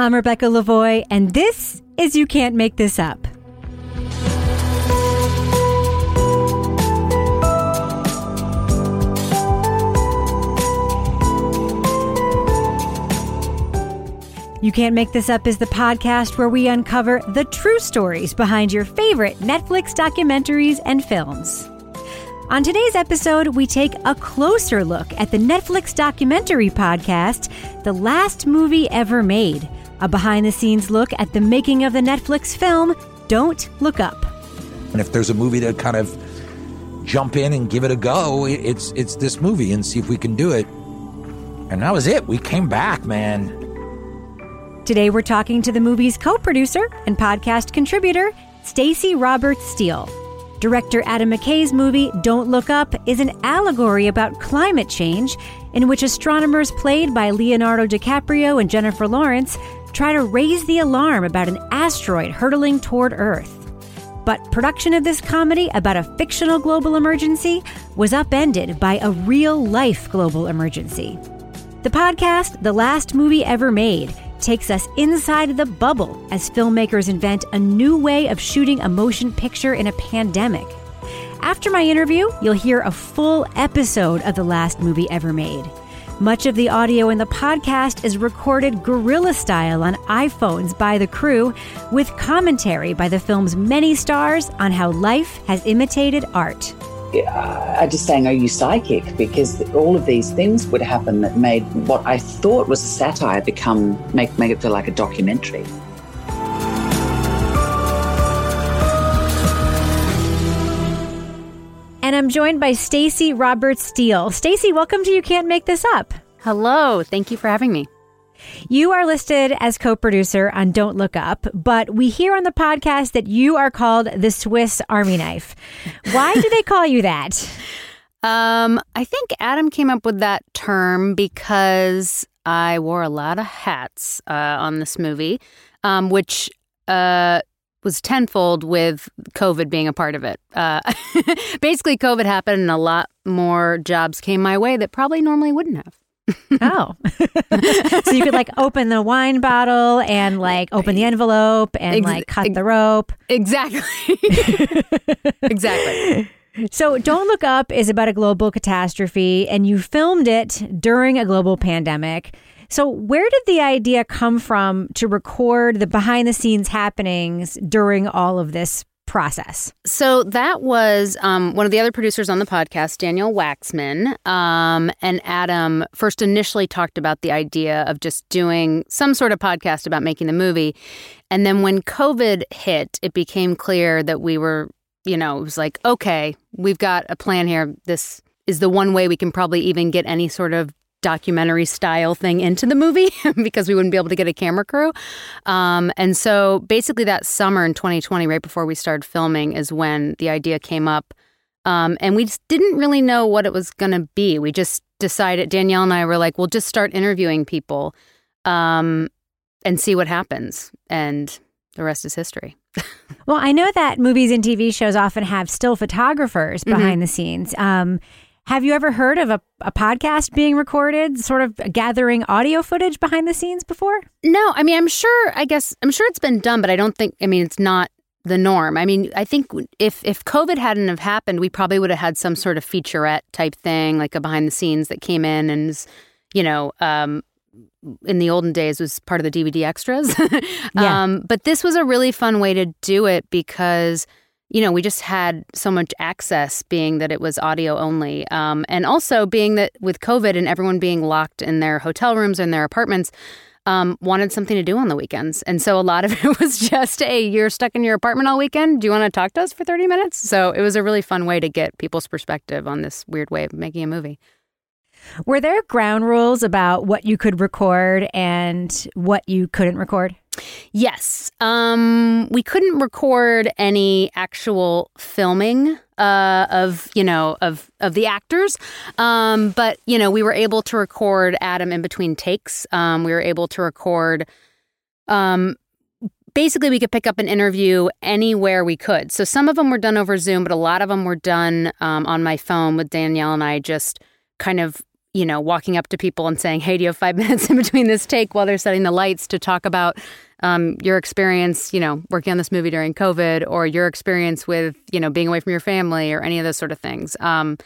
I'm Rebecca Lavoie, and this is You Can't Make This Up. You Can't Make This Up is the podcast where we uncover the true stories behind your favorite Netflix documentaries and films. On today's episode, we take a closer look at the Netflix documentary podcast, The Last Movie Ever Made, a behind the scenes look at the making of the Netflix film, Don't Look Up. And if there's a movie to kind of jump in and give it a go, it's it's this movie and see if we can do it. And that was it. We came back, man. Today we're talking to the movie's co-producer and podcast contributor, Staci Roberts Steele. Director Adam McKay's movie Don't Look Up is an allegory about climate change in which astronomers played by Leonardo DiCaprio and Jennifer Lawrence try to raise the alarm about an asteroid hurtling toward Earth. But production of this comedy about a fictional global emergency was upended by a real life global emergency. The podcast, The Last Movie Ever Made, takes us inside the bubble as filmmakers invent a new way of shooting a motion picture in a pandemic. After my interview, you'll hear a full episode of the last movie ever made. Much of the audio in the podcast is recorded guerrilla style on iPhones by the crew, with commentary by the film's many stars on how life has imitated art. I just saying, Are you psychic? Because all of these things would happen that made what I thought was a satire become make, make it feel like a documentary. And I'm joined by Staci Roberts Steele. Staci, welcome to You Can't Make This Up. Hello. Thank you for having me. You are listed as co producer on Don't Look Up, but we hear on the podcast that you are called the Swiss Army knife. Why do they call you that? Um, I think Adam came up with that term because I wore a lot of hats uh, on this movie, um, which uh, was tenfold with COVID being a part of it. Uh, basically, COVID happened and a lot more jobs came my way that probably normally wouldn't have. oh. so you could like open the wine bottle and like open the envelope and Ex- like cut the rope. Exactly. exactly. So, Don't Look Up is about a global catastrophe, and you filmed it during a global pandemic. So, where did the idea come from to record the behind the scenes happenings during all of this process? So that was um, one of the other producers on the podcast, Danielle Waxman, um, and Adam first initially talked about the idea of just doing some sort of podcast about making the movie. And then when COVID hit, it became clear that we were, you know, it was like, okay, we've got a plan here. This is the one way we can probably even get any sort of documentary style thing into the movie because we wouldn't be able to get a camera crew. Um, and so basically, that summer in 2020, right before we started filming, is when the idea came up. Um, and we just didn't really know what it was going to be. We just decided, Danielle and I were like, we'll just start interviewing people um, and see what happens. And the rest is history. well, I know that movies and TV shows often have still photographers mm-hmm. behind mm-hmm. the scenes. Um, have you ever heard of a, a podcast being recorded, sort of gathering audio footage behind the scenes before? No, I mean, I'm sure, I guess, I'm sure it's been done, but I don't think, I mean, it's not the norm. I mean, I think if if COVID hadn't have happened, we probably would have had some sort of featurette type thing, like a behind the scenes that came in and, you know, um, in the olden days was part of the DVD extras. yeah. Um, but this was a really fun way to do it because you know, we just had so much access being that it was audio only. Um, and also being that with COVID and everyone being locked in their hotel rooms and their apartments, um, wanted something to do on the weekends. And so a lot of it was just, hey, you're stuck in your apartment all weekend. Do you want to talk to us for 30 minutes? So it was a really fun way to get people's perspective on this weird way of making a movie. Were there ground rules about what you could record and what you couldn't record? Yes. Um, we couldn't record any actual filming uh, of you know of of the actors, um, but you know we were able to record Adam in between takes. Um, we were able to record. Um, basically, we could pick up an interview anywhere we could. So some of them were done over Zoom, but a lot of them were done um, on my phone with Danielle and I just kind of you know, walking up to people and saying, "Hey, do you have five minutes in between this take while they're setting the lights to talk about um, your experience, you know, working on this movie during COVID, or your experience with, you know, being away from your family, or any of those sort of things." Um,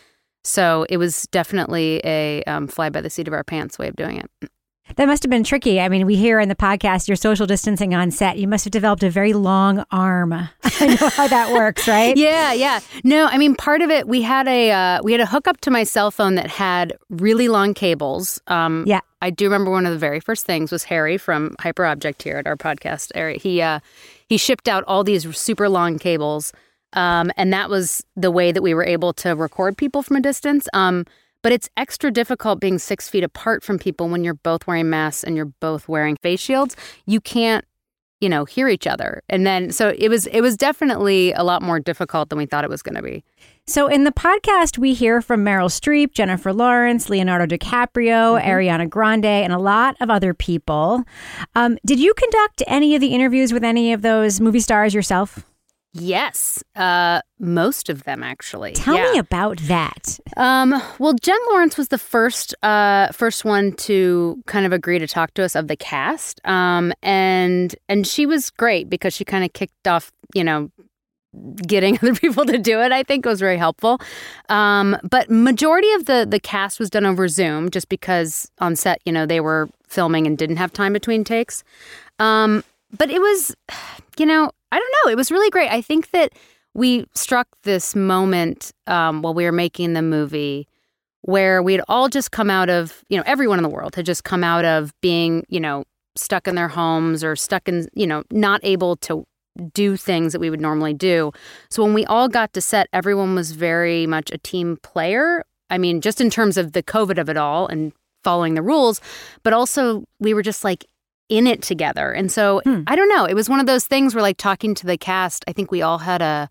so it was definitely a um, fly by the seat of our pants way of doing it. That must have been tricky. I mean, we hear in the podcast you're social distancing on set. You must have developed a very long arm. I know how that works, right? Yeah, yeah. No, I mean, part of it we had a uh, we had a hookup to my cell phone that had really long cables. Um, yeah, I do remember one of the very first things was Harry from Hyperobject here at our podcast area. He uh, he shipped out all these super long cables, um, and that was the way that we were able to record people from a distance. Um, but it's extra difficult being six feet apart from people when you're both wearing masks and you're both wearing face shields. You can't, you know, hear each other. And then so it was it was definitely a lot more difficult than we thought it was going to be. So in the podcast, we hear from Meryl Streep, Jennifer Lawrence, Leonardo DiCaprio, mm-hmm. Ariana Grande, and a lot of other people. Um, did you conduct any of the interviews with any of those movie stars yourself? Yes, uh, most of them actually. Tell yeah. me about that. Um, well, Jen Lawrence was the first uh, first one to kind of agree to talk to us of the cast, um, and and she was great because she kind of kicked off, you know, getting other people to do it. I think was very helpful. Um, but majority of the the cast was done over Zoom, just because on set, you know, they were filming and didn't have time between takes. Um, but it was, you know, I don't know. It was really great. I think that we struck this moment um, while we were making the movie where we had all just come out of, you know, everyone in the world had just come out of being, you know, stuck in their homes or stuck in, you know, not able to do things that we would normally do. So when we all got to set, everyone was very much a team player. I mean, just in terms of the COVID of it all and following the rules, but also we were just like in it together. And so hmm. I don't know. It was one of those things where, like, talking to the cast, I think we all had a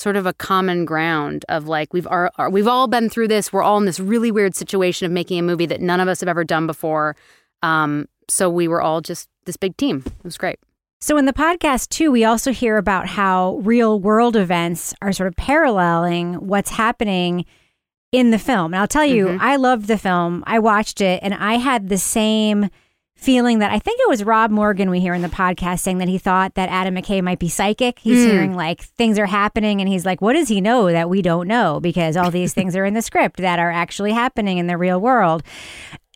sort of a common ground of like we've are, we've all been through this. We're all in this really weird situation of making a movie that none of us have ever done before. Um, so we were all just this big team. It was great. So in the podcast too, we also hear about how real world events are sort of paralleling what's happening in the film. And I'll tell you, mm-hmm. I loved the film. I watched it and I had the same feeling that I think it was Rob Morgan we hear in the podcast saying that he thought that Adam McKay might be psychic. He's mm. hearing like things are happening and he's like, what does he know that we don't know? Because all these things are in the script that are actually happening in the real world.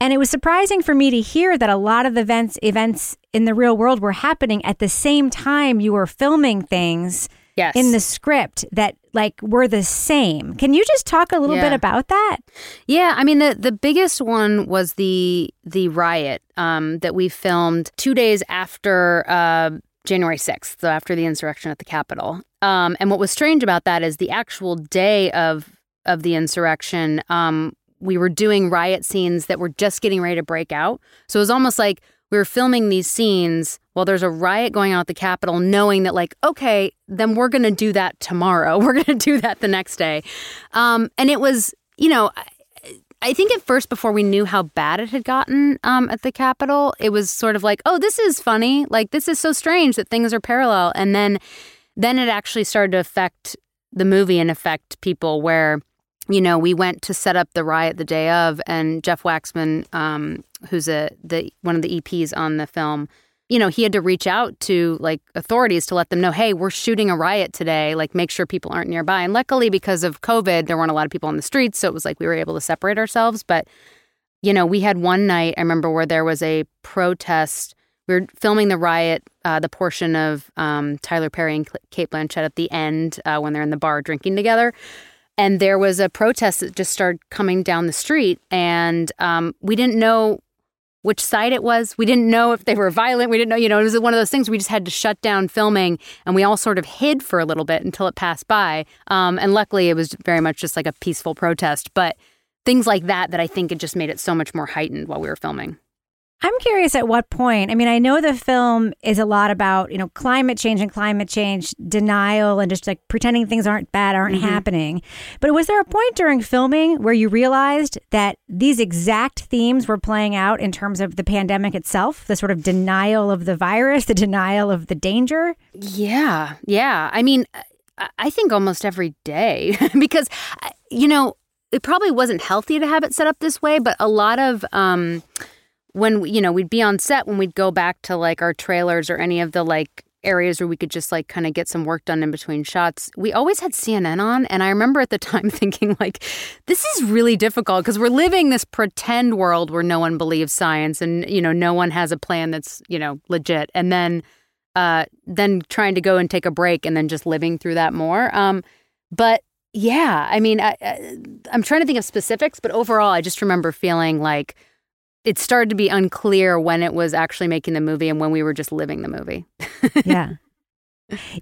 And it was surprising for me to hear that a lot of the events events in the real world were happening at the same time you were filming things yes. in the script that like were the same. Can you just talk a little yeah. bit about that? Yeah, I mean the the biggest one was the the riot um, that we filmed two days after uh, January sixth, so after the insurrection at the Capitol. Um, and what was strange about that is the actual day of of the insurrection. Um, we were doing riot scenes that were just getting ready to break out. So it was almost like we were filming these scenes while there's a riot going on at the Capitol, knowing that, like, okay, then we're going to do that tomorrow. We're going to do that the next day. Um, and it was, you know, I think at first, before we knew how bad it had gotten um, at the Capitol, it was sort of like, oh, this is funny. Like, this is so strange that things are parallel. And then, then it actually started to affect the movie and affect people where you know, we went to set up the riot the day of, and Jeff Waxman, um, who's a the one of the EPs on the film, you know, he had to reach out to like authorities to let them know, hey, we're shooting a riot today. Like, make sure people aren't nearby. And luckily, because of COVID, there weren't a lot of people on the streets, so it was like we were able to separate ourselves. But you know, we had one night I remember where there was a protest. We were filming the riot, uh, the portion of um, Tyler Perry and Cate Blanchett at the end uh, when they're in the bar drinking together and there was a protest that just started coming down the street and um, we didn't know which side it was. We didn't know if they were violent. We didn't know you know it was one of those things we just had to shut down filming and we all sort of hid for a little bit until it passed by. Um, and luckily it was very much just like a peaceful protest but things like that that i think it just made it so much more heightened while we were filming I'm curious at what point. I mean, I know the film is a lot about, you know, climate change and climate change denial and just like pretending things aren't bad, aren't mm-hmm. happening. But was there a point during filming where you realized that these exact themes were playing out in terms of the pandemic itself, the sort of denial of the virus, the denial of the danger? Yeah. Yeah. I mean, I think almost every day because, you know, it probably wasn't healthy to have it set up this way, but a lot of um, when you know we'd be on set when we'd go back to like our trailers or any of the like areas where we could just like kind of get some work done in between shots. We always had CNN on. And I remember at the time thinking, like, this is really difficult because we're living this pretend world where no one believes science and, you know, no one has a plan that's, you know, legit. And then, uh, then trying to go and take a break and then just living through that more. Um, but yeah, I mean, I, I, I'm trying to think of specifics, but overall, I just remember feeling like, it started to be unclear when it was actually making the movie and when we were just living the movie. yeah.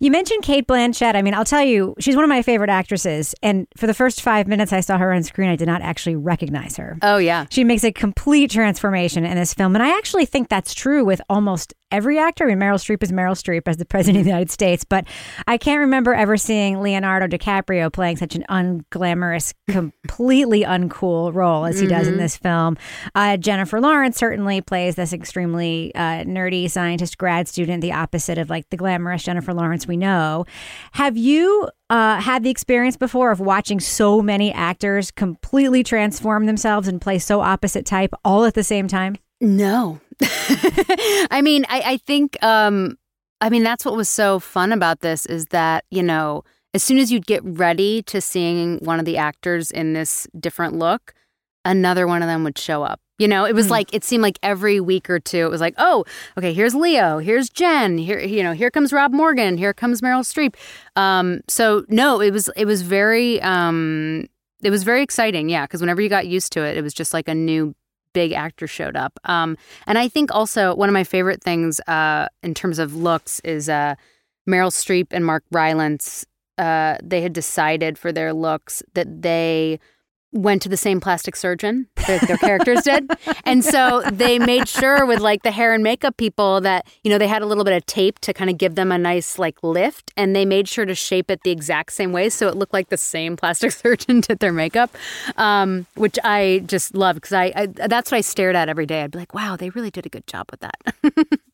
You mentioned Cate Blanchett. I mean, I'll tell you, she's one of my favorite actresses. And for the first five minutes I saw her on screen, I did not actually recognize her. Oh, yeah. She makes a complete transformation in this film. And I actually think that's true with almost every actor. I mean, Meryl Streep is Meryl Streep as the president of the United States, but I can't remember ever seeing Leonardo DiCaprio playing such an unglamorous, completely uncool role as he mm-hmm. does in mm-hmm. this film. Uh, Jennifer Lawrence certainly plays this extremely uh, nerdy scientist grad student, the opposite of like the glamorous Jennifer Lawrence we know. Have you uh, had the experience before of watching so many actors completely transform themselves and play so opposite type all at the same time? No. I mean, I, I think, um, I mean, that's what was so fun about this is that, you know, as soon as you'd get ready to seeing one of the actors in this different look, another one of them would show up. You know, it was mm. like it seemed like every week or two, it was like, oh, okay, here's Leo, here's Jen, here, you know, here comes Rob Morgan, here comes Meryl Streep. Um, so no, it was it was very um, it was very exciting, yeah, because whenever you got used to it, it was just like a new big actor showed up. Um, and I think also one of my favorite things uh, in terms of looks is uh, Meryl Streep and Mark Rylance. Uh, they had decided for their looks that they went to the same plastic surgeon their, their characters did. And so they made sure with like the hair and makeup people that you know they had a little bit of tape to kind of give them a nice like lift and they made sure to shape it the exact same way so it looked like the same plastic surgeon did their makeup um, which i just love because I, I that's what i stared at every day. I'd be like wow they really did a good job with that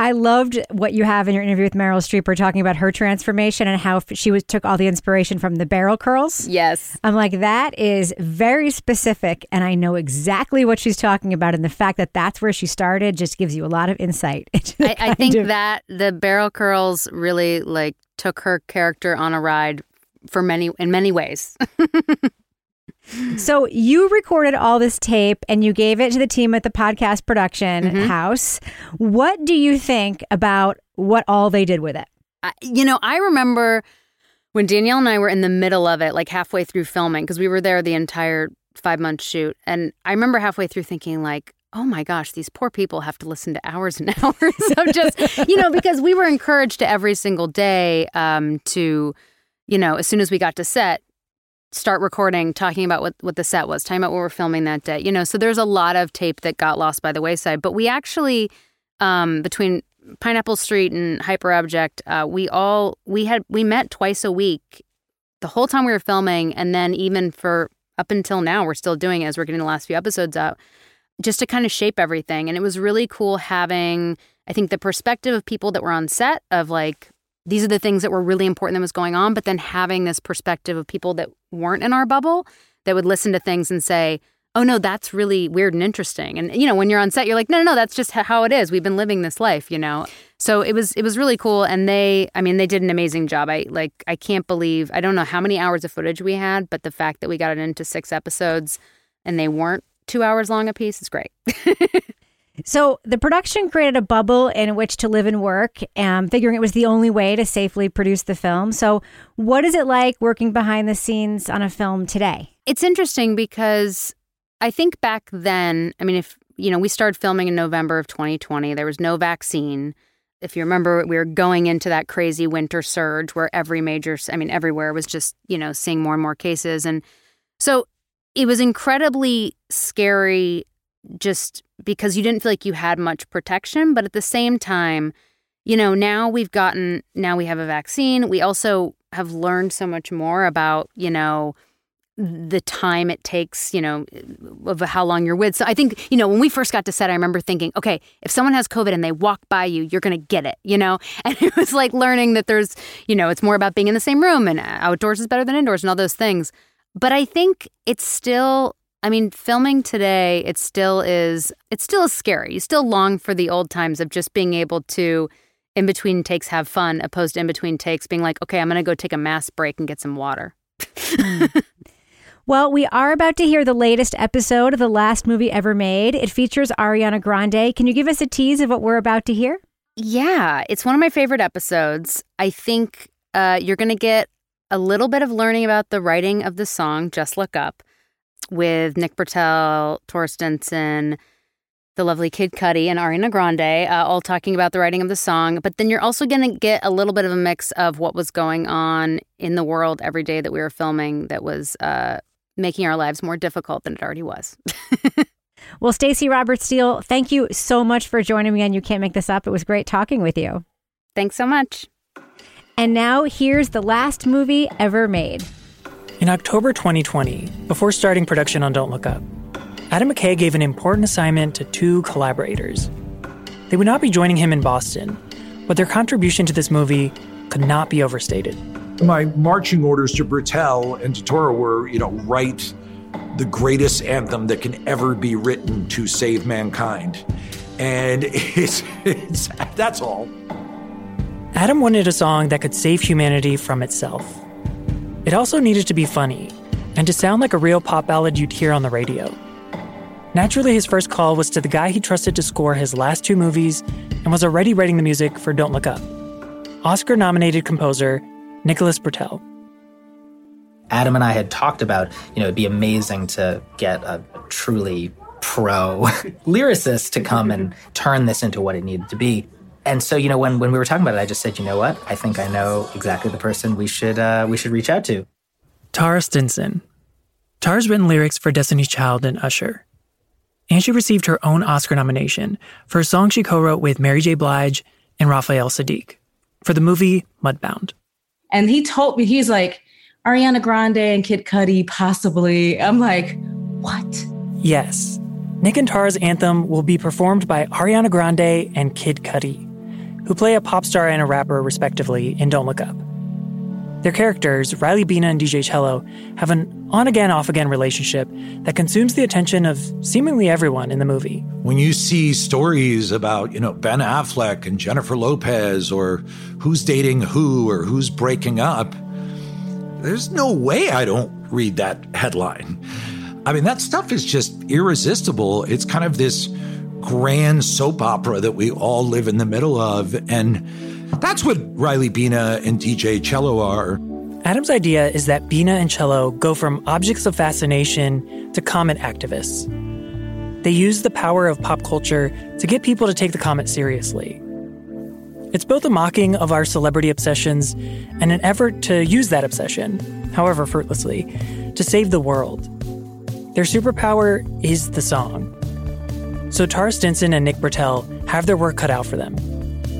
I loved what you have in your interview with Meryl Streep. talking about her transformation and how she was took all the inspiration from the barrel curls. Yes, I'm like that is very specific, and I know exactly what she's talking about. And the fact that that's where she started just gives you a lot of insight. I, I, think of- that the barrel curls really like took her character on a ride for many in many ways. So you recorded all this tape and you gave it to the team at the podcast production mm-hmm. house. What do you think about what all they did with it? I, you know, I remember when Danielle and I were in the middle of it, like halfway through filming, because we were there the entire five month shoot. And I remember halfway through thinking, like, oh my gosh, these poor people have to listen to hours and hours of just, you know, because we were encouraged to every single day um, to, you know, as soon as we got to set, start recording, talking about what, what the set was, talking about what we're filming that day. You know, so there's a lot of tape that got lost by the wayside. But we actually, um, between Pineapple Street and Hyperobject, uh, we all we had we met twice a week the whole time we were filming, and then even for up until now, we're still doing it as we're getting the last few episodes out, just to kind of shape everything. And it was really cool having, I think, the perspective of people that were on set of like these are the things that were really important that was going on, but then having this perspective of people that weren't in our bubble that would listen to things and say, oh no, that's really weird and interesting. And you know, when you're on set, you're like, no, no, no, that's just how it is. We've been living this life, you know. So it was it was really cool, and they, I mean, they did an amazing job. I like, I can't believe I don't know how many hours of footage we had, but the fact that we got it into six episodes, and they weren't two hours long a piece is great. So the production created a bubble in which to live and work, um, figuring it was the only way to safely produce the film. So, what is it like working behind the scenes on a film today? It's interesting because I think back then, I mean, if you know, we started filming in November of 2020. There was no vaccine. If you remember, we were going into that crazy winter surge where every major, I mean, everywhere was just, you know, seeing more and more cases. And so it was incredibly scary just because you didn't feel like you had much protection. But at the same time, you know, now we've gotten, now we have a vaccine. We also have learned so much more about, you know, the time it takes, you know, of how long you're with. So I think, you know, when we first got to set, I remember thinking, okay, if someone has COVID and they walk by you, you're going to get it, you know? And it was like learning that there's, you know, it's more about being in the same room and outdoors is better than indoors and all those things. But I think it's still I mean, filming today, it still is it still is scary. You still long for the old times of just being able to in between takes have fun, opposed to in between takes being like, okay, I'm gonna go take a mass break and get some water. Well, we are about to hear the latest episode of the last movie ever made. It features Ariana Grande. Can you give us a tease of what we're about to hear? Yeah, it's one of my favorite episodes. I think uh, you're going to get a little bit of learning about the writing of the song "Just Look Up" with Nick Britell, Taura Stinson, the lovely Kid Cudi, and Ariana Grande, uh, all talking about the writing of the song. But then you're also going to get a little bit of a mix of what was going on in the world every day that we were filming that was uh, making our lives more difficult than it already was. well, Staci Robert Steele, thank you so much for joining me on You Can't Make This Up. It was great talking with you. Thanks so much. And now here's the last movie ever made. In October 2020, before starting production on Don't Look Up, Adam McKay gave an important assignment to two collaborators. They would not be joining him in Boston, but their contribution to this movie could not be overstated my marching orders to Britell and to Taura were, you know, write the greatest anthem that can ever be written to save mankind. And it's, it's that's all. Adam wanted a song that could save humanity from itself. It also needed to be funny and to sound like a real pop ballad you'd hear on the radio. Naturally, his first call was to the guy he trusted to score his last two movies and was already writing the music for Don't Look Up Oscar nominated composer Nicholas Britell. Adam and I had talked about, you know, it'd be amazing to get a truly pro lyricist to come and turn this into what it needed to be. And so, you know, when, when we were talking about it, I just said, you know what? I think I know exactly the person we should uh, we should reach out to. Taura Stinson. Taura's written lyrics for Destiny's Child and Usher. And she received her own Oscar nomination for a song she co-wrote with Mary J. Blige and Raphael Saadiq for the movie Mudbound. And he told me, he's like, Ariana Grande and Kid Cudi, possibly. I'm like, what? Yes. Nick and Taura's anthem will be performed by Ariana Grande and Kid Cudi, who play a pop star and a rapper, respectively, in Don't Look Up. Their characters, Riley Bina and DJ Cello, have an on again, off again relationship that consumes the attention of seemingly everyone in the movie. When you see stories about, you know, Ben Affleck and Jennifer Lopez or who's dating who or who's breaking up, there's no way I don't read that headline. I mean, that stuff is just irresistible. It's kind of this grand soap opera that we all live in the middle of. And that's what Riley Bina and DJ Cello are. Adam's idea is that Bina and Cello go from objects of fascination to comet activists. They use the power of pop culture to get people to take the comet seriously. It's both a mocking of our celebrity obsessions and an effort to use that obsession, however fruitlessly, to save the world. Their superpower is the song. So Taura Stinson and Nick Britell have their work cut out for them.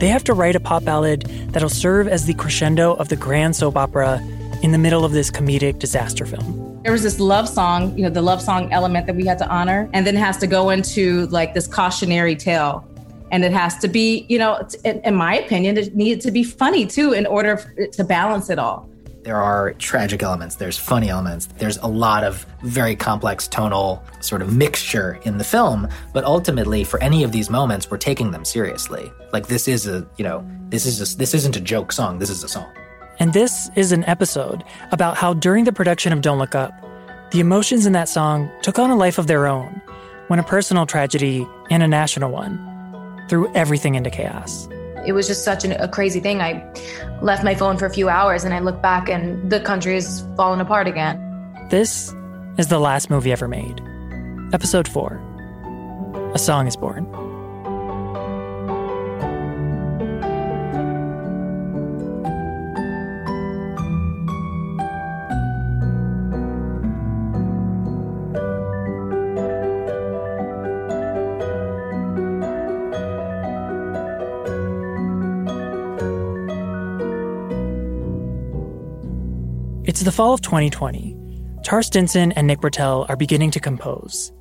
They have to write a pop ballad that'll serve as the crescendo of the grand soap opera in the middle of this comedic disaster film. There was this love song, you know, the love song element that we had to honor, and then it has to go into like this cautionary tale. And it has to be, you know, in, my opinion, it needed to be funny too in order to balance it all. There are tragic elements, there's funny elements, there's a lot of very complex tonal sort of mixture in the film, but ultimately for any of these moments we're taking them seriously. Like this is a, you know, this is a, this isn't a joke song, this is a song. And this is an episode about how during the production of Don't Look Up, the emotions in that song took on a life of their own when a personal tragedy and a national one threw everything into chaos. It was just such an, a crazy thing. I left my phone for a few hours and I look back and the country is falling apart again. This is the last movie ever made. Episode 4 A Song is Born. It's the fall of 2020. Taura Stinson and Nick Britell are beginning to compose.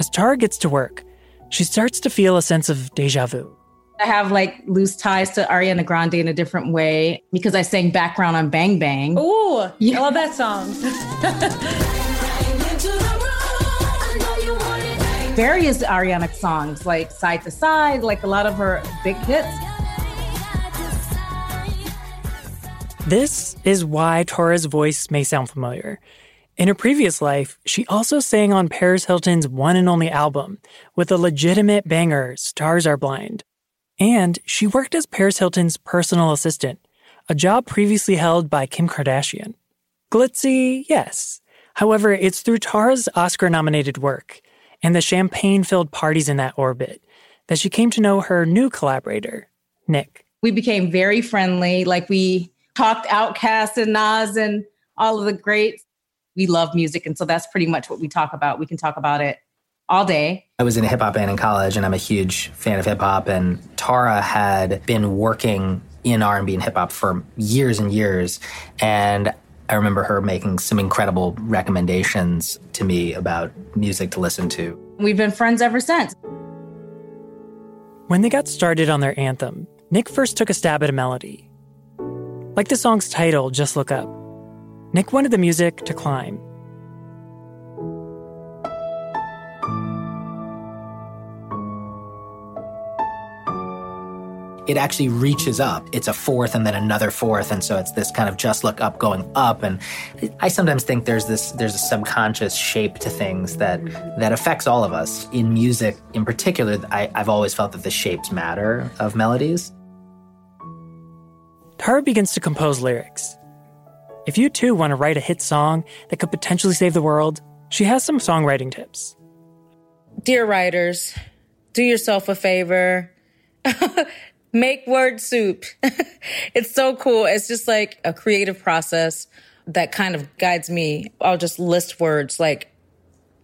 As Taura gets to work, she starts to feel a sense of deja vu. I have like loose ties to Ariana Grande in a different way because I sang background on Bang Bang. Ooh, yeah. I love that song. Various Ariana songs, like Side to Side, like a lot of her big hits. This is why Taura's voice may sound familiar. In her previous life, she also sang on Paris Hilton's one and only album with a legitimate banger, Stars Are Blind. And she worked as Paris Hilton's personal assistant, a job previously held by Kim Kardashian. Glitzy, yes. However, it's through Taura's Oscar nominated work and the champagne filled parties in that orbit that she came to know her new collaborator, Nick. We became very friendly. Like we talked OutKast and Nas and all of the greats. We love music. And so that's pretty much what we talk about. We can talk about it all day. I was in a hip hop band in college and I'm a huge fan of hip hop and Taura had been working in R&B and hip hop for years and years and I remember her making some incredible recommendations to me about music to listen to. We've been friends ever since. When they got started on their anthem, Nick first took a stab at a melody. Like the song's title, Just Look Up. Nick wanted the music to climb, it actually reaches up. It's a fourth and then another fourth. And so it's this kind of just look up going up. And I sometimes think there's this, there's a subconscious shape to things that, that affects all of us. In music in particular, I, I've always felt that the shapes matter of melodies. Taura begins to compose lyrics. If you too want to write a hit song that could potentially save the world, she has some songwriting tips. Dear writers, do yourself a favor. make word soup. it's so cool. It's just like a creative process that kind of guides me. I'll just list words like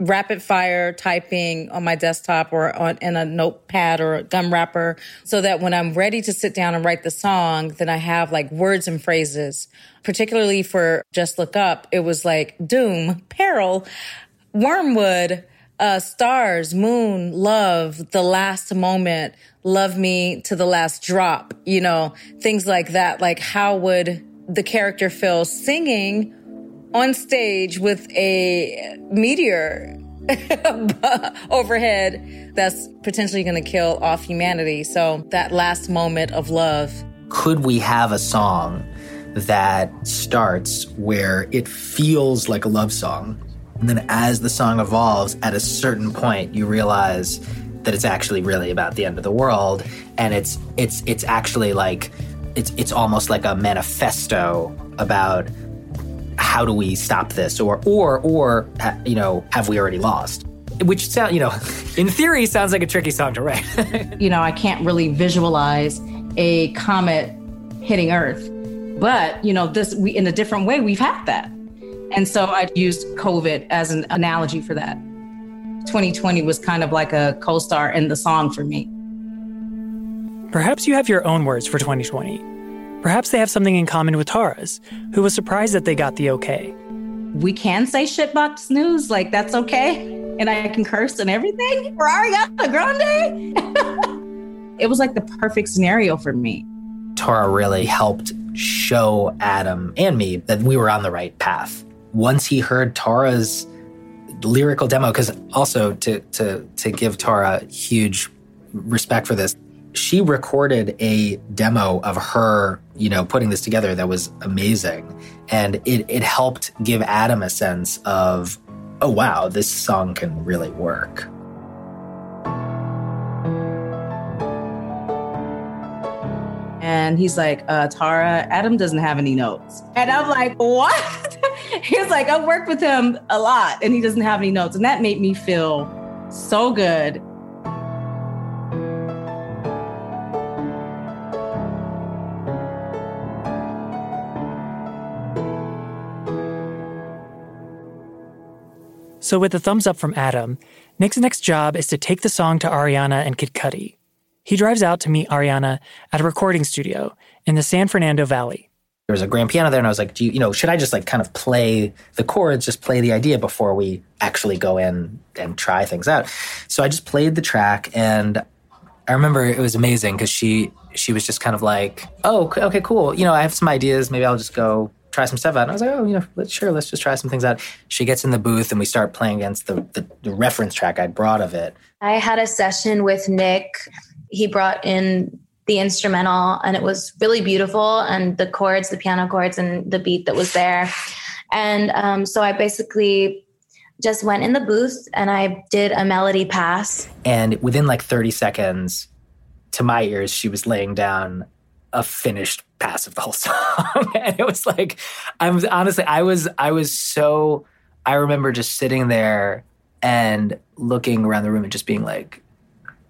rapid fire typing on my desktop or on in a notepad or a gum wrapper so that when I'm ready to sit down and write the song, then I have like words and phrases. Particularly for Just Look Up, it was like doom, peril, wormwood, uh, stars, moon, love, the last moment, love me to the last drop, you know, things like that. Like, how would the character feel singing on stage with a meteor overhead that's potentially going to kill off humanity? So, that last moment of love. Could we have a song that starts where it feels like a love song? And then as the song evolves, at a certain point, you realize that it's actually really about the end of the world, and it's it's it's actually like it's it's almost like a manifesto about how do we stop this, or or or you know have we already lost? Which sound you know, in theory, sounds like a tricky song to write. you know, I can't really visualize a comet hitting Earth, but you know, this we in a different way we've had that. And so I used COVID as an analogy for that. 2020 was kind of like a co star in the song for me. Perhaps you have your own words for 2020. Perhaps they have something in common with Taura's, who was surprised that they got the okay. We can say shitbox news, like that's okay. And I can curse and everything for Ariana Grande. it was like the perfect scenario for me. Taura really helped show Adam and me that we were on the right path once he heard Taura's lyrical demo, because also to to to give Taura huge respect for this, she recorded a demo of her, you know, putting this together that was amazing. And it it helped give Adam a sense of, oh wow, this song can really work. And he's like, uh, Taura, Adam doesn't have any notes. And I'm like, what? he's like, I've worked with him a lot and he doesn't have any notes. And that made me feel so good. So, with a thumbs up from Adam, Nick's next job is to take the song to Ariana and Kid Cudi. He drives out to meet Ariana at a recording studio in the San Fernando Valley. There was a grand piano there, and I was like, "Do you, you know, should I just like kind of play the chords, just play the idea before we actually go in and try things out?" So I just played the track, and I remember it was amazing because she she was just kind of like, "Oh, okay, cool. You know, I have some ideas. Maybe I'll just go try some stuff out." And I was like, "Oh, you know, let's, sure, let's just try some things out." She gets in the booth and we start playing against the, the, the reference track I'd brought of it. I had a session with Nick. He brought in the instrumental and it was really beautiful and the chords, the piano chords and the beat that was there. And um, so I basically just went in the booth and I did a melody pass. And within like 30 seconds, to my ears, she was laying down a finished pass of the whole song. and it was like, I'm honestly, I was, I was so, I remember just sitting there and looking around the room and just being like,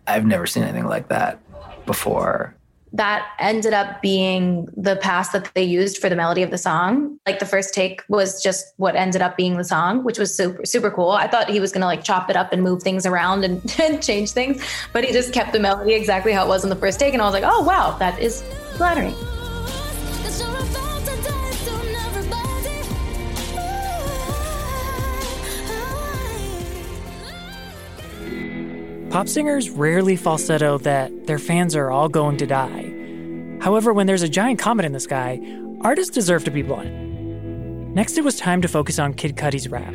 I've never seen anything like that before that ended up being the pass that they used for the melody of the song. Like the first take was just what ended up being the song, which was super super cool. I thought he was gonna like chop it up and move things around and, and change things, but he just kept the melody exactly how it was in the first take, and I was like, oh wow, that is flattering. Pop singers rarely falsetto that their fans are all going to die. However, when there's a giant comet in the sky, artists deserve to be blunt. Next, it was time to focus on Kid Cudi's rap.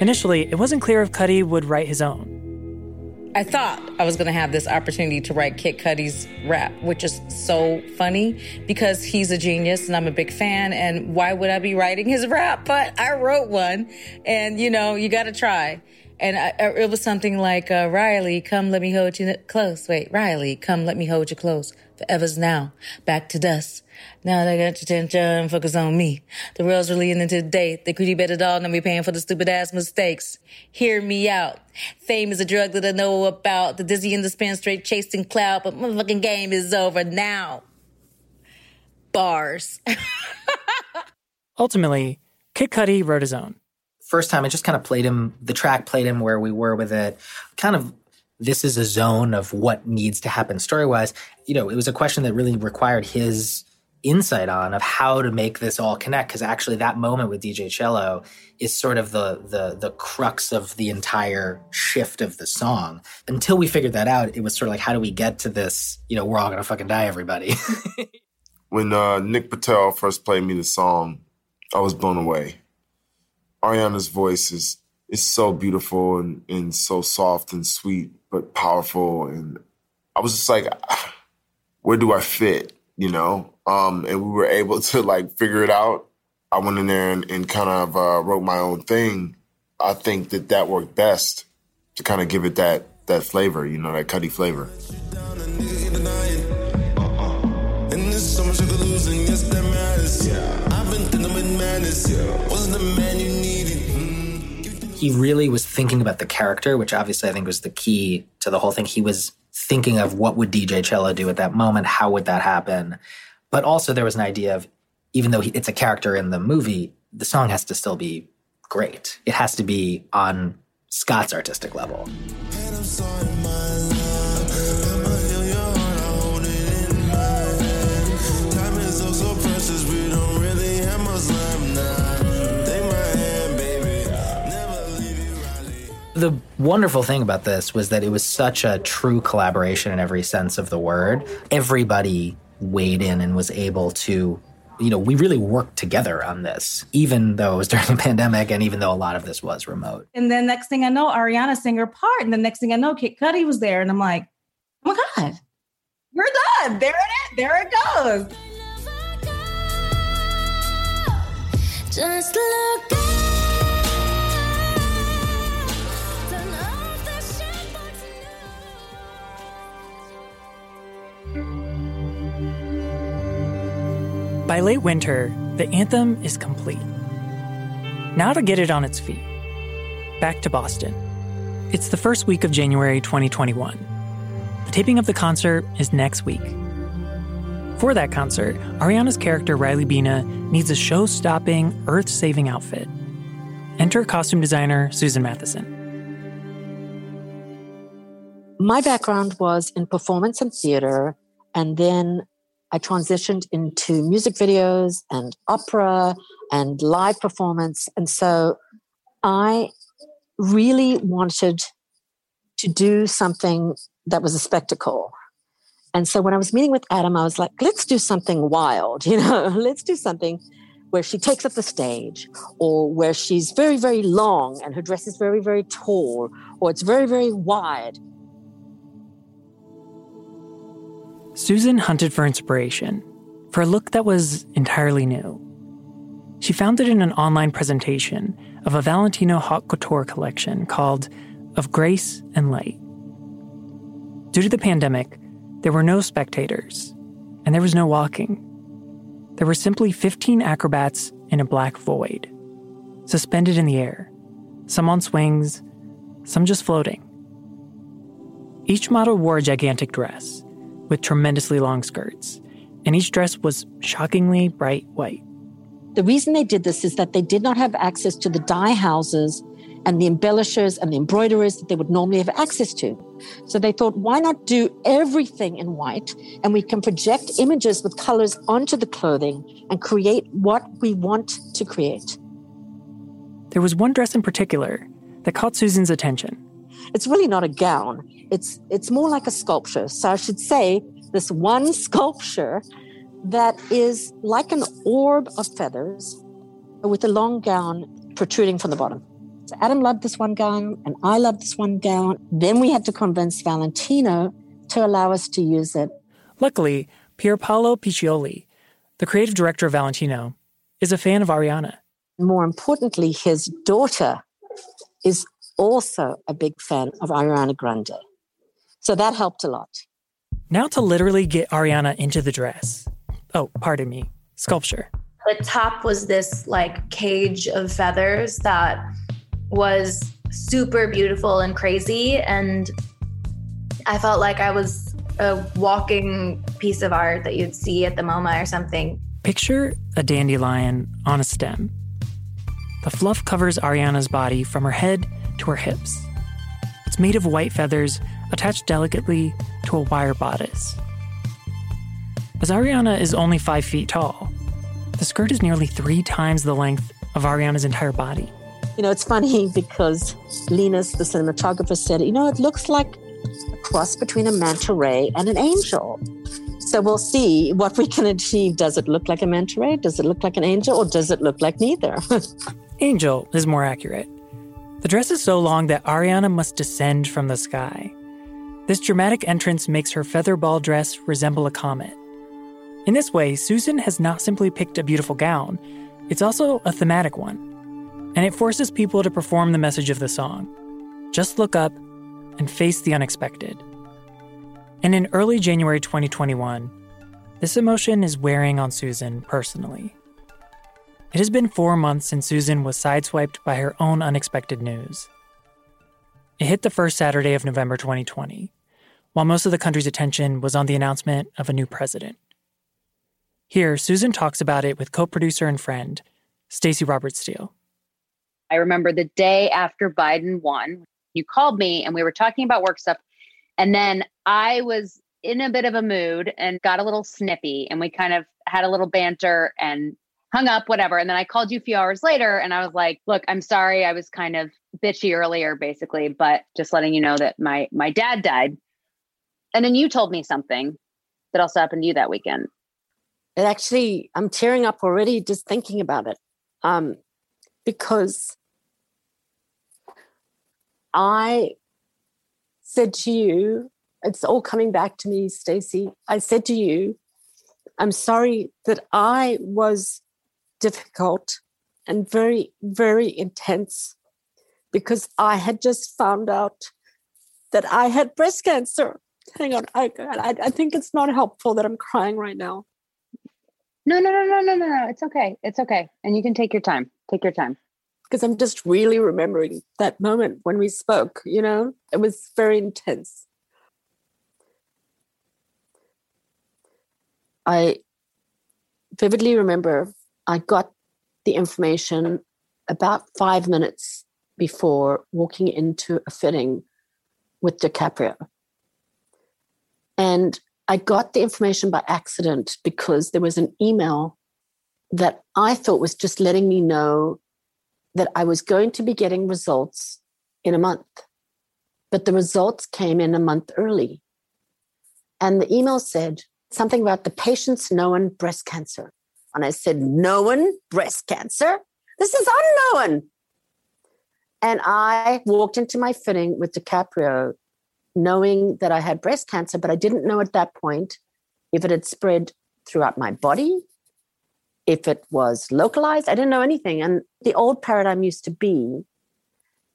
Initially, it wasn't clear if Cudi would write his own. I thought I was going to have this opportunity to write Kid Cudi's rap, which is so funny because he's a genius and I'm a big fan. And why would I be writing his rap? But I wrote one, and you know, you got to try. And I, it was something like, uh, Riley, come let me hold you close. Wait, Riley, come let me hold you close. Forever's now. Back to dust. Now they got your attention, focus on me. The world's really into the date. The greedy better dog and be paying for the stupid ass mistakes. Hear me out. Fame is a drug that I know about. The dizzy and the spin straight chasing cloud, but motherfucking game is over now. Bars. Ultimately, Kid Cudi wrote his own first time I just kind of played him, the track played him where we were with it. Kind of, this is a zone of what needs to happen story wise. You know, it was a question that really required his insight on of how to make this all connect because actually that moment with DJ Cello is sort of the the the crux of the entire shift of the song. Until we figured that out, it was sort of like how do we get to this, you know, we're all going to fucking die everybody. when uh, Nick Britell first played me the song, I was blown away. Ariana's voice is is so beautiful and, and so soft and sweet, but powerful. And I was just like, where do I fit? You know? Um, and we were able to like figure it out. I went in there and, and kind of uh, wrote my own thing. I think that that worked best to kind of give it that that flavor, you know, that Cudi flavor. He really was thinking about the character, which obviously I think was the key to the whole thing. He was thinking of what would DJ Cello do at that moment, how would that happen, but also there was an idea of even though it's a character in the movie, the song has to still be great. It has to be on Scott's artistic level. Wonderful thing about this was that it was such a true collaboration in every sense of the word. Everybody weighed in and was able to, you know, we really worked together on this, even though it was during the pandemic and even though a lot of this was remote. And then next thing I know, Ariana sang her part. And the next thing I know, Kid Cudi was there. And I'm like, oh my God, we're done. There it is. There it goes. Just look By late winter, the anthem is complete. Now to get it on its feet. Back to Boston. It's the first week of January 2021. The taping of the concert is next week. For that concert, Ariana's character Riley Bina needs a show stopping, earth saving outfit. Enter costume designer Susan Matheson. My background was in performance and theater, and then I transitioned into music videos and opera and live performance. And so I really wanted to do something that was a spectacle. And so when I was meeting with Adam, I was like, let's do something wild, you know, let's do something where she takes up the stage or where she's very, very long and her dress is very, very tall or it's very, very wide. Susan hunted for inspiration for a look that was entirely new. She found it in an online presentation of a Valentino haute couture collection called Of Grace and Light. Due to the pandemic, there were no spectators, and there was no walking. There were simply 15 acrobats in a black void, suspended in the air, some on swings, some just floating. Each model wore a gigantic dress with tremendously long skirts, and each dress was shockingly bright white. The reason they did this is that they did not have access to the dye houses and the embellishers and the embroiderers that they would normally have access to. So they thought, why not do everything in white and we can project images with colors onto the clothing and create what we want to create. There was one dress in particular that caught Susan's attention. It's really not a gown. It's it's more like a sculpture. So I should say this one sculpture that is like an orb of feathers with a long gown protruding from the bottom. So Adam loved this one gown, and I loved this one gown. Then we had to convince Valentino to allow us to use it. Luckily, Pierpaolo Piccioli, the creative director of Valentino, is a fan of Ariana. More importantly, his daughter is also a big fan of Ariana Grande. So that helped a lot. Now to literally get Ariana into the dress. Oh, pardon me, sculpture. The top was this like cage of feathers that was super beautiful and crazy. And I felt like I was a walking piece of art that you'd see at the MoMA or something. Picture a dandelion on a stem. The fluff covers Ariana's body from her head to her hips. It's made of white feathers attached delicately to a wire bodice. As Ariana is only five feet tall, the skirt is nearly three times the length of Ariana's entire body. You know, it's funny because Linus, the cinematographer, said, you know, it looks like a cross between a manta ray and an angel. So we'll see what we can achieve. Does it look like a manta ray? Does it look like an angel? Or does it look like neither? angel is more accurate. The dress is so long that Ariana must descend from the sky. This dramatic entrance makes her feather ball dress resemble a comet. In this way, Susan has not simply picked a beautiful gown, it's also a thematic one and it forces people to perform the message of the song just look up and face the unexpected. And in early January 2021, this emotion is wearing on Susan personally. It has been four months since Susan was sideswiped by her own unexpected news. It hit the first Saturday of November 2020, while most of the country's attention was on the announcement of a new president. Here, Susan talks about it with co producer and friend, Staci Roberts Steele. I remember the day after Biden won, you called me and we were talking about work stuff. And then I was in a bit of a mood and got a little snippy and we kind of had a little banter and hung up, whatever. And then I called you a few hours later and I was like, look, I'm sorry. I was kind of bitchy earlier, basically, but just letting you know that my my dad died. And then you told me something that also happened to you that weekend. It actually, I'm tearing up already just thinking about it. Um, because I said to you, it's all coming back to me, Staci. I said to you, I'm sorry that I was difficult and very, very intense because I had just found out that I had breast cancer. Hang on, I, I, I think it's not helpful that I'm crying right now. No, no, no, no, no, no, no. It's okay. It's okay. And you can take your time. Take your time. Because I'm just really remembering that moment when we spoke, you know, it was very intense. I vividly remember I got the information about five minutes before walking into a fitting with DiCaprio. And I got the information by accident because there was an email that I thought was just letting me know that I was going to be getting results in a month. But the results came in a month early. And the email said something about the patient's known breast cancer. And I said, known breast cancer? This is unknown. And I walked into my fitting with DiCaprio knowing that I had breast cancer, but I didn't know at that point if it had spread throughout my body, if it was localized. I didn't know anything. And the old paradigm used to be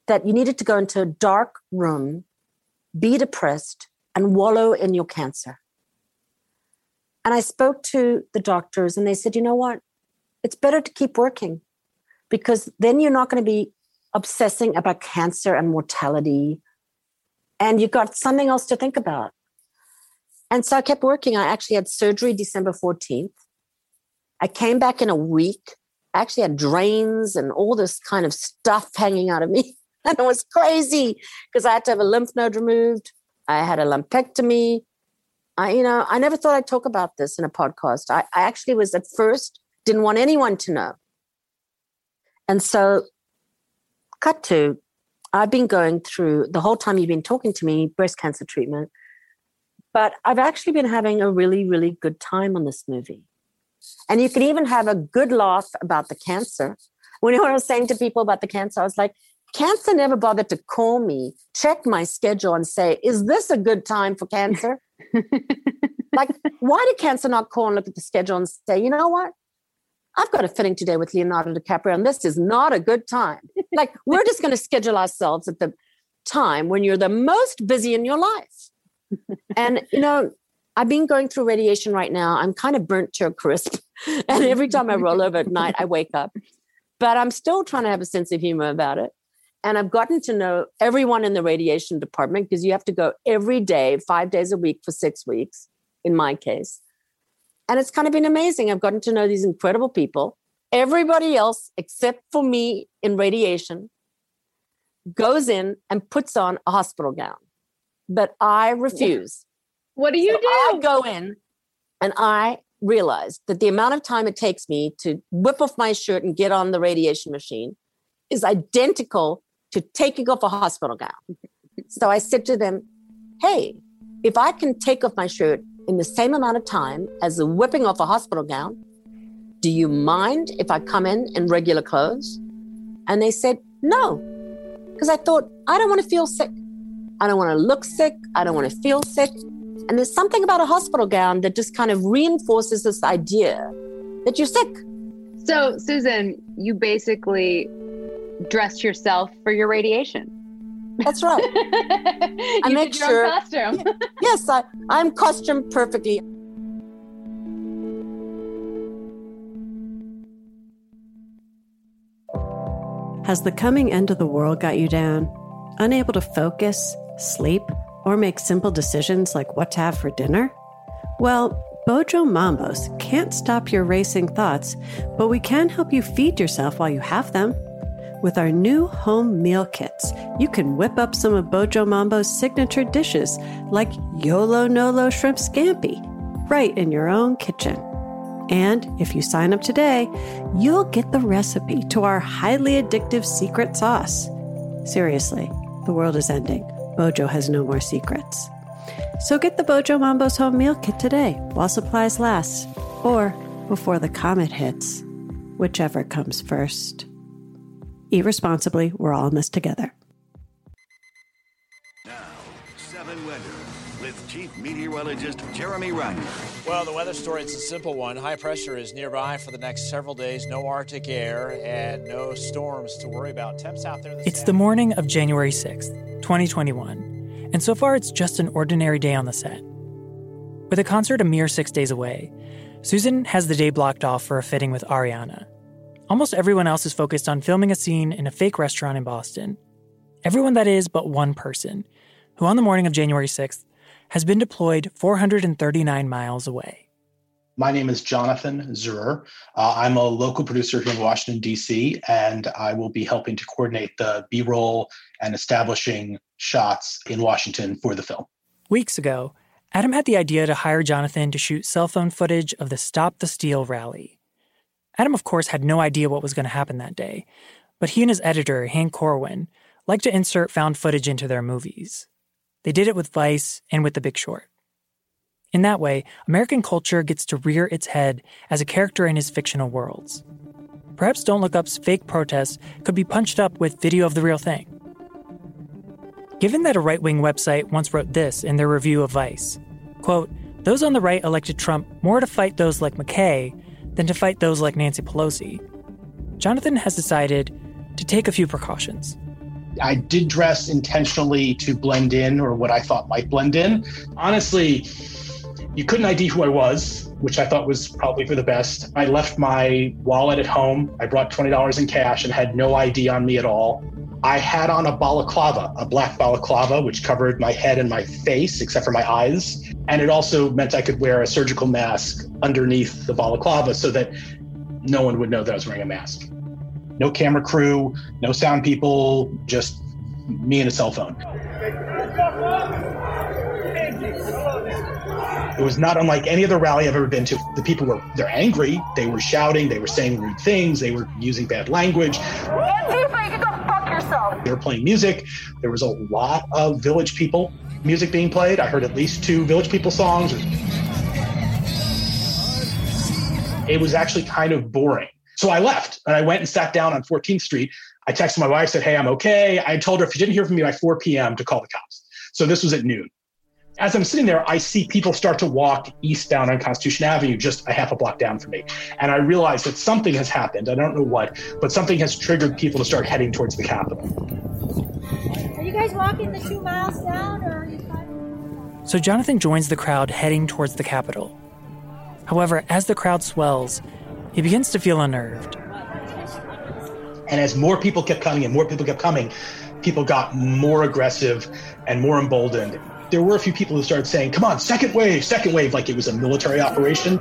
that you needed to go into a dark room, be depressed, and wallow in your cancer. And I spoke to the doctors, and they said, you know what? It's better to keep working because then you're not going to be obsessing about cancer and mortality. And you've got something else to think about. And so I kept working. I actually had surgery December 14th. I came back in a week. I actually had drains and all this kind of stuff hanging out of me. And it was crazy because I had to have a lymph node removed. I had a lumpectomy. I, you know, I never thought I'd talk about this in a podcast. I, I actually was at first didn't want anyone to know. And so, cut to, I've been going through the whole time you've been talking to me breast cancer treatment, but I've actually been having a really, really good time on this movie. And you can even have a good laugh about the cancer. When I was saying to people about the cancer, I was like, cancer never bothered to call me, check my schedule, and say, is this a good time for cancer? like, why did cancer not call and look at the schedule and say, you know what? I've got a fitting today with Leonardo DiCaprio, and this is not a good time. Like, we're just going to schedule ourselves at the time when you're the most busy in your life. and, you know, I've been going through radiation right now. I'm kind of burnt to a crisp. And every time I roll over at night, I wake up. But I'm still trying to have a sense of humor about it. And I've gotten to know everyone in the radiation department because you have to go every day, five days a week for six weeks, in my case. And it's kind of been amazing. I've gotten to know these incredible people. Everybody else, except for me in radiation, goes in and puts on a hospital gown. But I refuse. What do you So do? I go in and I realized that the amount of time it takes me to whip off my shirt and get on the radiation machine is identical to taking off a hospital gown. so I said to them, hey, if I can take off my shirt in the same amount of time as the whipping off a hospital gown, do you mind if I come in in regular clothes? And they said, no, because I thought, I don't want to feel sick. I don't want to look sick. I don't want to feel sick. And there's something about a hospital gown that just kind of reinforces this idea that you're sick. So, Susan, you basically dressed yourself for your radiation. That's right. I make did your sure- own costume. yes, I, I'm costumed perfectly. Has the coming end of the world got you down? Unable to focus, sleep, or make simple decisions like what to have for dinner? Well, Bojo Mambos can't stop your racing thoughts, but we can help you feed yourself while you have them. With our new home meal kits, you can whip up some of Bojo Mambo's signature dishes like Yolo Nolo Shrimp Scampi right in your own kitchen. And if you sign up today, you'll get the recipe to our highly addictive secret sauce. Seriously, the world is ending. Bojo has no more secrets. So get the Bojo Mambo's home meal kit today while supplies last, or before the comet hits, whichever comes first. Eat responsibly, we're all in this together. Now, Seven weather with Chief Meteorologist Jeremy Reiner. Well, the weather story is a simple one. High pressure is nearby for the next several days. No Arctic air and no storms to worry about. Temps out there. This It's the morning of January 6th, 2021, and so far it's just an ordinary day on the set. With a concert a mere six days away, Susan has the day blocked off for a fitting with Ariana. Almost everyone else is focused on filming a scene in a fake restaurant in Boston. Everyone that is but one person, who on the morning of January 6th has been deployed 439 miles away. My name is Jonathan Zurer. Uh, I'm a local producer here in Washington, D.C., and I will be helping to coordinate the B roll and establishing shots in Washington for the film. Weeks ago, Adam had the idea to hire Jonathan to shoot cell phone footage of the Stop the Steal rally. Adam, of course, had no idea what was going to happen that day, but he and his editor, Hank Corwin, liked to insert found footage into their movies. They did it with Vice and with The Big Short. In that way, American culture gets to rear its head as a character in his fictional worlds. Perhaps Don't Look Up's fake protests could be punched up with video of the real thing. Given that a right wing website once wrote this in their review of Vice quote, those on the right elected Trump more to fight those like McKay than to fight those like Nancy Pelosi. Jonathan has decided to take a few precautions. I did dress intentionally to blend in or what I thought might blend in. Honestly, you couldn't ID who I was, which I thought was probably for the best. I left my wallet at home. I brought $20 in cash and had no ID on me at all. I had on a balaclava, a black balaclava, which covered my head and my face except for my eyes. And it also meant I could wear a surgical mask underneath the balaclava so that no one would know that I was wearing a mask. No camera crew, no sound people, just me and a cell phone. It was not unlike any other rally I've ever been to. The people were they're angry, they were shouting, they were saying rude things, they were using bad language. Um, they were playing music. There was a lot of village people music being played. I heard at least two village people songs. It was actually kind of boring. So I left and I went and sat down on 14th Street. I texted my wife, said, Hey, I'm okay. I told her if she didn't hear from me by 4 p.m. to call the cops. So this was at noon. As I'm sitting there, I see people start to walk eastbound on Constitution Avenue, just a half a block down from me. And I realize that something has happened. I don't know what, but something has triggered people to start heading towards the Capitol. Are you guys walking the two miles down or are you fine? So Jonathan joins the crowd heading towards the Capitol. However, as the crowd swells, he begins to feel unnerved. And as more people kept coming and more people kept coming, people got more aggressive and more emboldened. There were a few people who started saying, come on, second wave, second wave, like it was a military operation.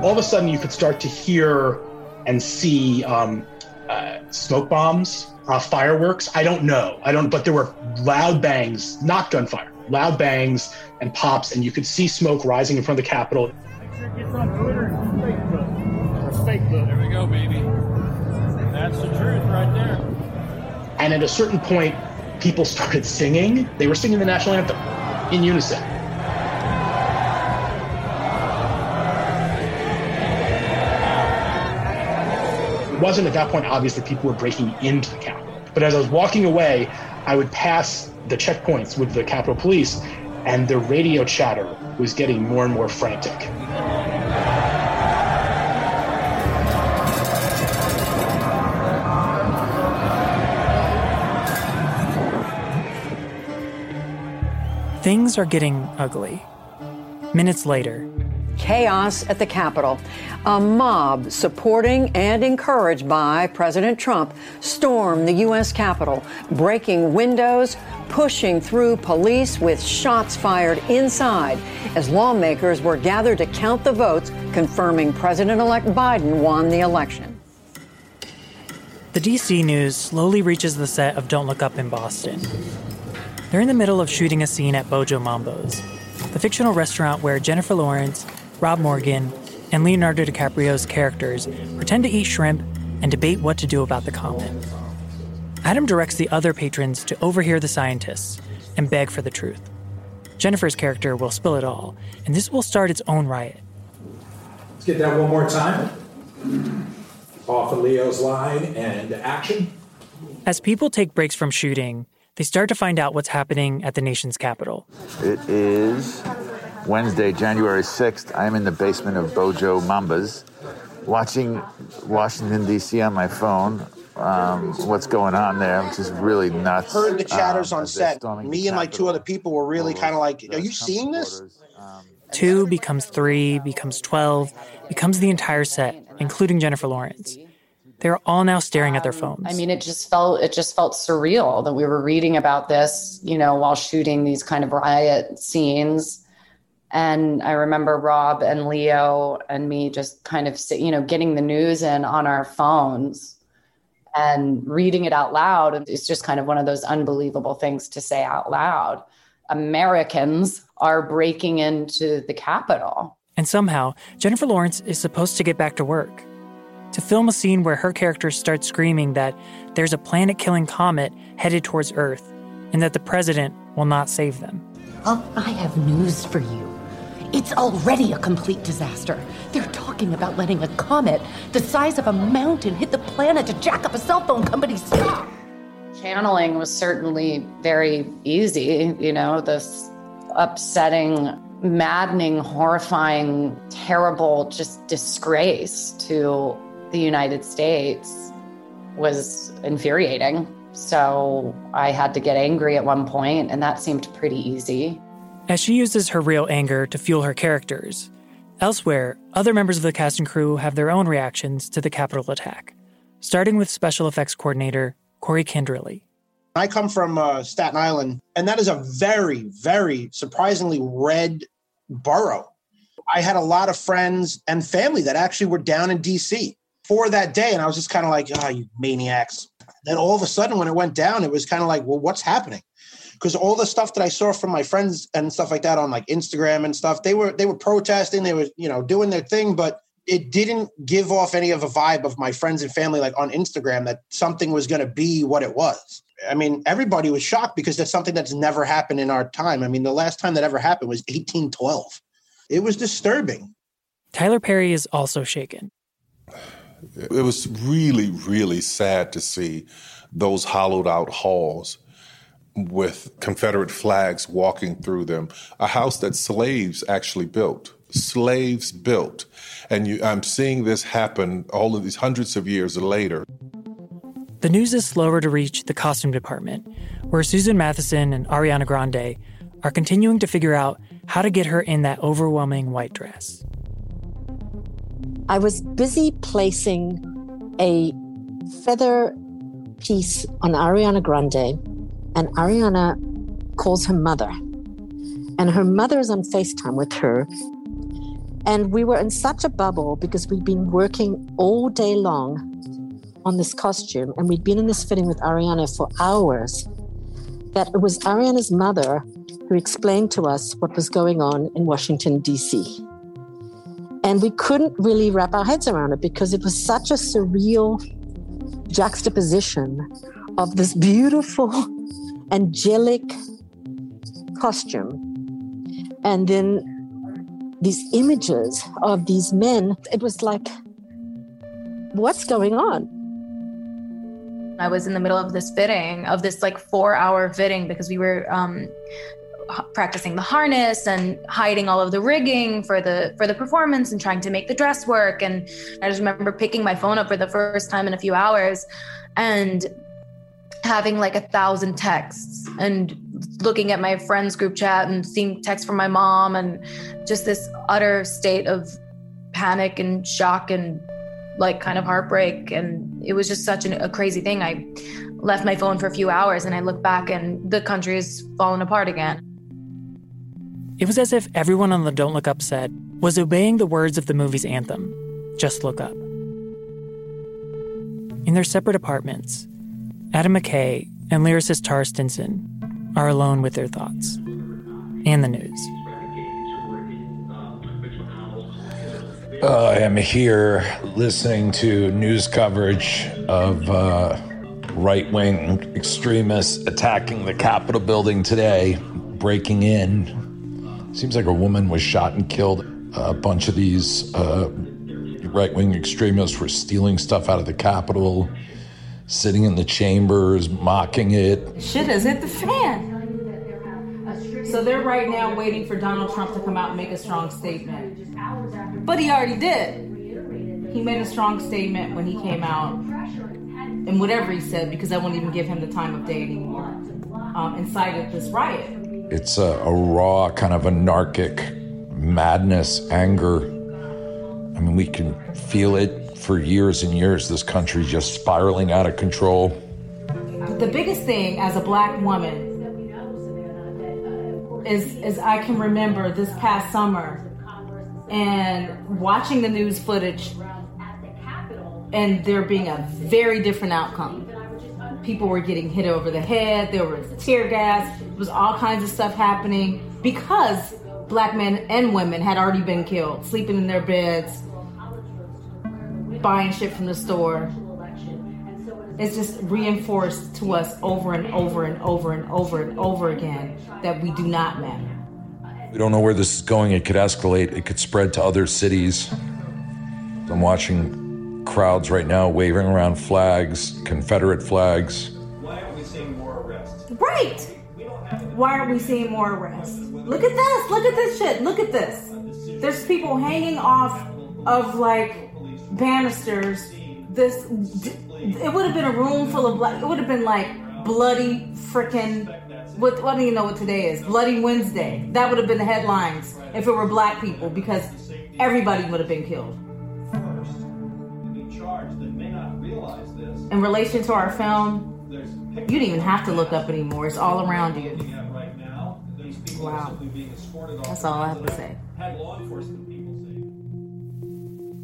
All of a sudden, you could start to hear and see um, uh, smoke bombs, uh, fireworks. I don't know. I don't, but there were loud bangs, not gunfire, loud bangs and pops, and you could see smoke rising in front of the Capitol. There we go, baby. That's the truth. And at a certain point, people started singing. They were singing the national anthem in unison. It wasn't at that point obvious that people were breaking into the Capitol. But as I was walking away, I would pass the checkpoints with the Capitol Police, and the radio chatter was getting more and more frantic. Things are getting ugly. Minutes later, chaos at the Capitol. A mob supporting and encouraged by President Trump stormed the U.S. Capitol, breaking windows, pushing through police with shots fired inside as lawmakers were gathered to count the votes confirming President elect Biden won the election. The DC news slowly reaches the set of Don't Look Up in Boston. They're in the middle of shooting a scene at Bojo Mambo's, the fictional restaurant where Jennifer Lawrence, Rob Morgan, and Leonardo DiCaprio's characters pretend to eat shrimp and debate what to do about the comet. Adam directs the other patrons to overhear the scientists and beg for the truth. Jennifer's character will spill it all, and this will start its own riot. Let's get that one more time. Off of Leo's line and action. As people take breaks from shooting, they start to find out what's happening at the nation's capital. It is Wednesday, January 6th. I'm in the basement of Bojo Mambo's watching Washington, D.C. on my phone. Um, what's going on there, which is really nuts. Heard the chatters Um, on set. Me and like two other people were really kind of like, "Are you seeing this?" Two becomes three, becomes 12, becomes the entire set, including Jennifer Lawrence. They're all now staring at their um, phones. I mean, it just felt it just felt surreal that we were reading about this, you know, while shooting these kind of riot scenes. And I remember Rob and Leo and me just kind of, you know, getting the news in on our phones and reading it out loud. And It's just kind of one of those unbelievable things to say out loud. Americans are breaking into the Capitol. And somehow, Jennifer Lawrence is supposed to get back to work. To film a scene where her character starts screaming that there's a planet killing comet headed towards Earth and that the president will not save them. Oh, I have news for you. It's already a complete disaster. They're talking about letting a comet the size of a mountain hit the planet to jack up a cell phone company's stock. Channeling was certainly very easy, you know, this upsetting, maddening, horrifying, terrible, just disgrace to the United States was infuriating. So I had to get angry at one point, and that seemed pretty easy. As she uses her real anger to fuel her characters, elsewhere, other members of the cast and crew have their own reactions to the Capitol attack, starting with special effects coordinator Corey Kendrilly. I come from uh, Staten Island, and that is a very, very surprisingly red borough. I had a lot of friends and family that actually were down in DC for that day, and I was just kind of like, "Ah, oh, you maniacs!" Then all of a sudden, when it went down, it was kind of like, "Well, what's happening?" Because all the stuff that I saw from my friends and stuff like that on like Instagram and stuff, they were they were protesting, they were you know doing their thing, but it didn't give off any of a vibe of my friends and family like on Instagram that something was going to be what it was. I mean, everybody was shocked because that's something that's never happened in our time. I mean, the last time that ever happened was 1812. It was disturbing. Tyler Perry is also shaken. It was really, really sad to see those hollowed out halls with Confederate flags walking through them. A house that slaves actually built. Slaves built. And you, I'm seeing this happen all of these hundreds of years later. The news is slower to reach the costume department, where Susan Matheson and Ariana Grande are continuing to figure out how to get her in that overwhelming white dress. I was busy placing a feather piece on Ariana Grande, and Ariana calls her mother. And her mother is on FaceTime with her. And we were in such a bubble because we'd been working all day long on this costume, and we'd been in this fitting with Ariana for hours, that it was Ariana's mother who explained to us what was going on in Washington, D.C. And we couldn't really wrap our heads around it because it was such a surreal juxtaposition of this beautiful, angelic costume. And then these images of these men, it was like, what's going on? I was in the middle of this fitting, of this like four hour fitting, because we were um, practicing the harness and hiding all of the rigging for the for the performance and trying to make the dress work. And i just remember picking my phone up for the first time in a few hours and having like a thousand texts and looking at my friends group chat and seeing texts from my mom and just this utter state of panic and shock and like kind of heartbreak. And it was just such an, a crazy thing. I left my phone for a few hours and i look back and the country is fallen apart again it was as if everyone on the Don't Look Up set was obeying the words of the movie's anthem Just Look Up. In their separate apartments, Adam McKay and lyricist Taura Stinson are alone with their thoughts and the news. Uh, I am here listening to news coverage of uh, right wing extremists attacking the Capitol building today, breaking in, Seems like a woman was shot and killed. A bunch of these uh, right wing extremists were stealing stuff out of the Capitol, sitting in the chambers, mocking it. Shit has hit the fan. So they're right now waiting for Donald Trump to come out and make a strong statement. But he already did. He made a strong statement when he came out, and whatever he said, because I won't even give him the time of day anymore, um, incited this riot. It's a, a raw, kind of anarchic madness, anger. I mean, we can feel it for years and years. This country just spiraling out of control. The biggest thing as a black woman is, is I can remember this past summer and watching the news footage and there being a very different outcome people were getting hit over the head, there was tear gas, there was all kinds of stuff happening because black men and women had already been killed, sleeping in their beds, buying shit from the store. it's just reinforced to us over and over and over and over and over again that we do not matter. We don't know where this is going. It could escalate, it could spread to other cities. I'm watching crowds right now waving around flags, Confederate flags. Why aren't we seeing more arrests? Right. Why aren't we seeing more arrests? Look at this. Look at this shit. Look at this. There's people hanging off of like banisters. This it would have been a room full of black. It would have been like bloody freaking. What, what do you know what today is? Bloody Wednesday. That would have been the headlines if it were black people because everybody would have been killed. In relation to our film, you don't even have to look up anymore. It's all around you. Wow. That's all I have to say.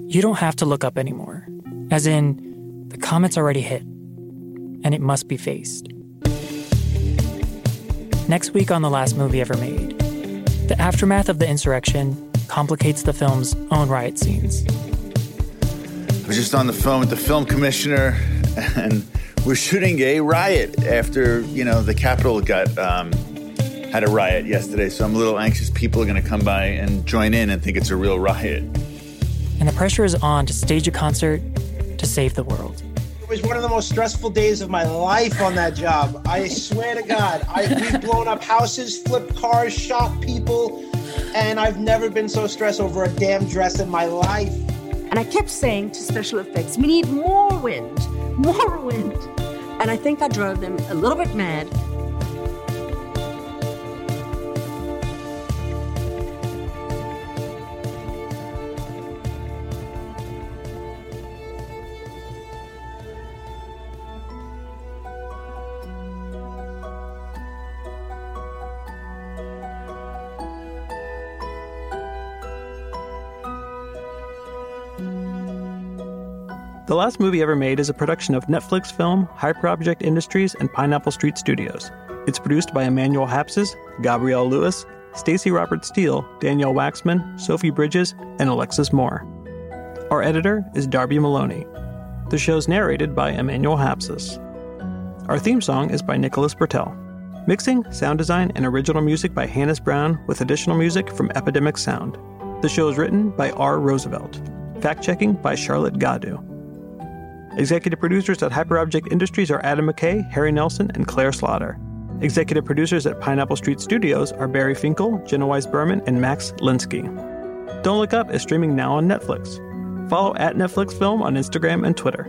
You don't have to look up anymore. As in, the comet's already hit, and it must be faced. Next week on The Last Movie Ever Made, the aftermath of the insurrection complicates the film's own riot scenes. I was just on the phone with the film commissioner, and we're shooting a riot after you know the Capitol got um, had a riot yesterday. So I'm a little anxious. People are going to come by and join in and think it's a real riot. And the pressure is on to stage a concert to save the world. It was one of the most stressful days of my life on that job. I swear to God, I, we've blown up houses, flipped cars, shot people, and I've never been so stressed over a damn dress in my life. And I kept saying to special effects, we need more wind, more wind. And I think I drove them a little bit mad. The Last Movie Ever Made is a production of Netflix Film, Hyperobject Industries, and Pineapple Street Studios. It's produced by Emanuel Hapsis, Gabrielle Lewis, Staci Robert Steele, Danielle Waxman, Sophie Bridges, and Alexis Moore. Our editor is Darby Maloney. The show's narrated by Emanuel Hapsis. Our theme song is by Nicholas Britell. Mixing, sound design, and original music by Hannis Brown, with additional music from Epidemic Sound. The show is written by R. Roosevelt. Fact checking by Charlotte Gadu. Executive producers at Hyperobject Industries are Adam McKay, Harry Nelson, and Claire Slaughter. Executive producers at Pineapple Street Studios are Barry Finkel, Jenna Weiss Berman, and Max Linsky. Don't Look Up is streaming now on Netflix. Follow at Netflix Film on Instagram and Twitter.